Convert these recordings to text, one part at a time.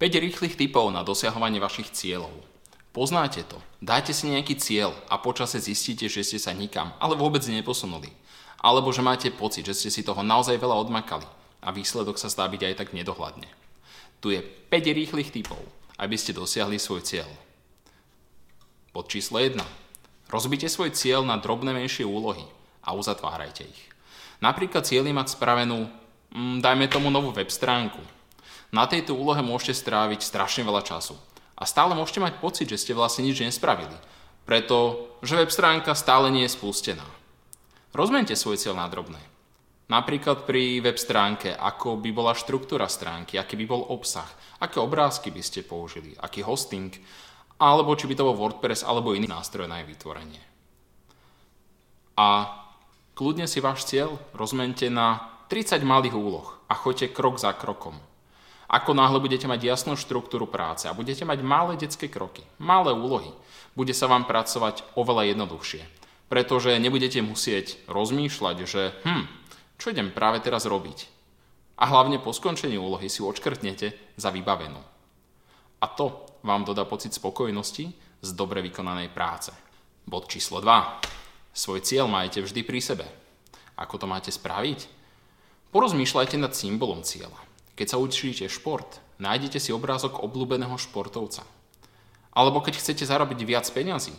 5 rýchlych typov na dosahovanie vašich cieľov. Poznáte to. Dajte si nejaký cieľ a počase zistíte, že ste sa nikam, ale vôbec neposunuli. Alebo že máte pocit, že ste si toho naozaj veľa odmakali a výsledok sa zdá byť aj tak nedohľadne. Tu je 5 rýchlych typov, aby ste dosiahli svoj cieľ. Pod číslo 1. Rozbite svoj cieľ na drobné menšie úlohy a uzatvárajte ich. Napríklad cieľ mať spravenú, mm, dajme tomu novú web stránku, na tejto úlohe môžete stráviť strašne veľa času. A stále môžete mať pocit, že ste vlastne nič nespravili, pretože web stránka stále nie je spustená. Rozmente svoj cieľ na drobné. Napríklad pri web stránke, ako by bola štruktúra stránky, aký by bol obsah, aké obrázky by ste použili, aký hosting, alebo či by to bol WordPress alebo iný nástroj na jej vytvorenie. A kľudne si váš cieľ rozmente na 30 malých úloh a choďte krok za krokom. Ako náhle budete mať jasnú štruktúru práce a budete mať malé detské kroky, malé úlohy, bude sa vám pracovať oveľa jednoduchšie. Pretože nebudete musieť rozmýšľať, že hm, čo idem práve teraz robiť. A hlavne po skončení úlohy si odškrtnete za vybavenú. A to vám dodá pocit spokojnosti z dobre vykonanej práce. Bod číslo 2. Svoj cieľ majte vždy pri sebe. Ako to máte spraviť? Porozmýšľajte nad symbolom cieľa. Keď sa učíte šport, nájdete si obrázok obľúbeného športovca. Alebo keď chcete zarobiť viac peňazí,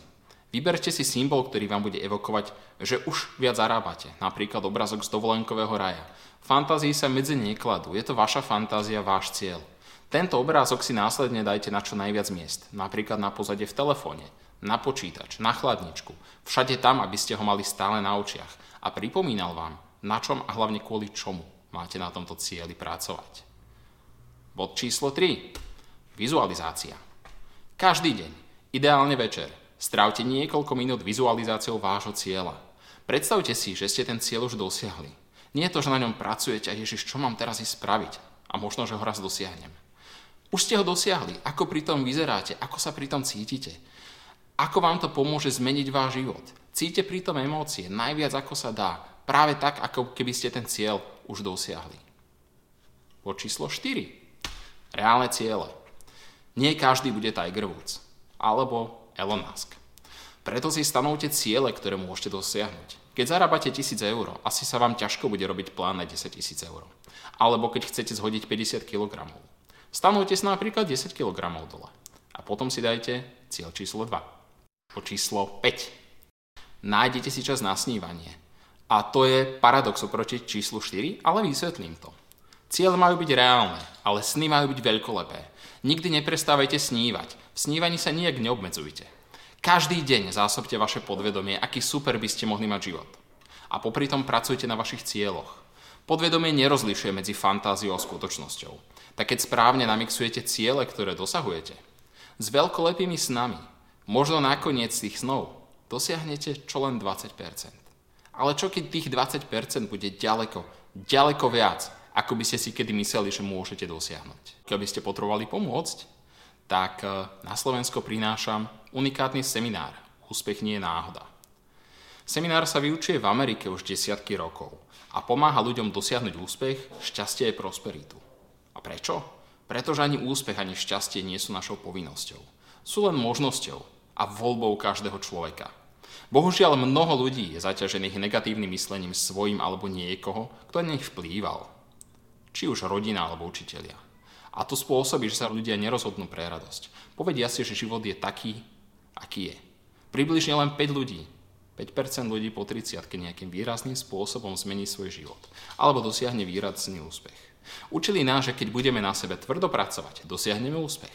vyberte si symbol, ktorý vám bude evokovať, že už viac zarábate, napríklad obrazok z dovolenkového raja. Fantázii sa medzi nekladú, je to vaša fantázia, váš cieľ. Tento obrázok si následne dajte na čo najviac miest, napríklad na pozadie v telefóne, na počítač, na chladničku, všade tam, aby ste ho mali stále na očiach a pripomínal vám, na čom a hlavne kvôli čomu máte na tomto cieli pracovať. Bod číslo 3. Vizualizácia. Každý deň, ideálne večer, strávte niekoľko minút vizualizáciou vášho cieľa. Predstavte si, že ste ten cieľ už dosiahli. Nie je to, že na ňom pracujete a ježiš, čo mám teraz ísť spraviť? A možno, že ho raz dosiahnem. Už ste ho dosiahli. Ako pri tom vyzeráte? Ako sa pri tom cítite? Ako vám to pomôže zmeniť váš život? Cíte pri tom emócie najviac ako sa dá. Práve tak, ako keby ste ten cieľ už dosiahli. Bod číslo 4. Reálne ciele. Nie každý bude Tiger Woods alebo Elon Musk. Preto si stanovte ciele, ktoré môžete dosiahnuť. Keď zarábate 1000 eur, asi sa vám ťažko bude robiť plán na 10 000 eur. Alebo keď chcete zhodiť 50 kg. Stanovte si napríklad 10 kg dole. A potom si dajte cieľ číslo 2. Po číslo 5. Nájdete si čas na snívanie. A to je paradox oproti číslu 4, ale vysvetlím to. Ciele majú byť reálne, ale sny majú byť veľkolepé. Nikdy neprestávajte snívať. V snívaní sa nijak neobmedzujte. Každý deň zásobte vaše podvedomie, aký super by ste mohli mať život. A popri tom pracujte na vašich cieľoch. Podvedomie nerozlišuje medzi fantáziou a skutočnosťou. Tak keď správne namixujete ciele, ktoré dosahujete, s veľkolepými snami, možno nakoniec tých snov, dosiahnete čo len 20%. Ale čo keď tých 20% bude ďaleko, ďaleko viac ako by ste si kedy mysleli, že môžete dosiahnuť. Keby ste potrebovali pomôcť, tak e, na Slovensko prinášam unikátny seminár Úspech nie je náhoda. Seminár sa vyučuje v Amerike už desiatky rokov a pomáha ľuďom dosiahnuť úspech, šťastie a prosperitu. A prečo? Pretože ani úspech, ani šťastie nie sú našou povinnosťou. Sú len možnosťou a voľbou každého človeka. Bohužiaľ mnoho ľudí je zaťažených negatívnym myslením svojim alebo niekoho, kto na nich vplýval či už rodina alebo učitelia. A to spôsobí, že sa ľudia nerozhodnú pre radosť. Povedia si, že život je taký, aký je. Približne len 5 ľudí, 5% ľudí po 30 nejakým výrazným spôsobom zmení svoj život alebo dosiahne výrazný úspech. Učili nás, že keď budeme na sebe tvrdo pracovať, dosiahneme úspech.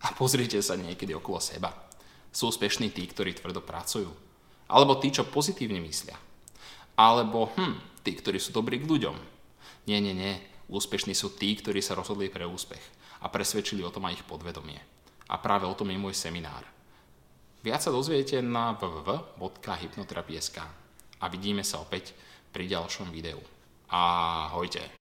A pozrite sa niekedy okolo seba. Sú úspešní tí, ktorí tvrdo pracujú. Alebo tí, čo pozitívne myslia. Alebo hm, tí, ktorí sú dobrí k ľuďom. Nie, nie, nie. Úspešní sú tí, ktorí sa rozhodli pre úspech a presvedčili o tom aj ich podvedomie. A práve o tom je môj seminár. Viac sa dozviete na www.hypnoterapie.sk a vidíme sa opäť pri ďalšom videu. Ahojte.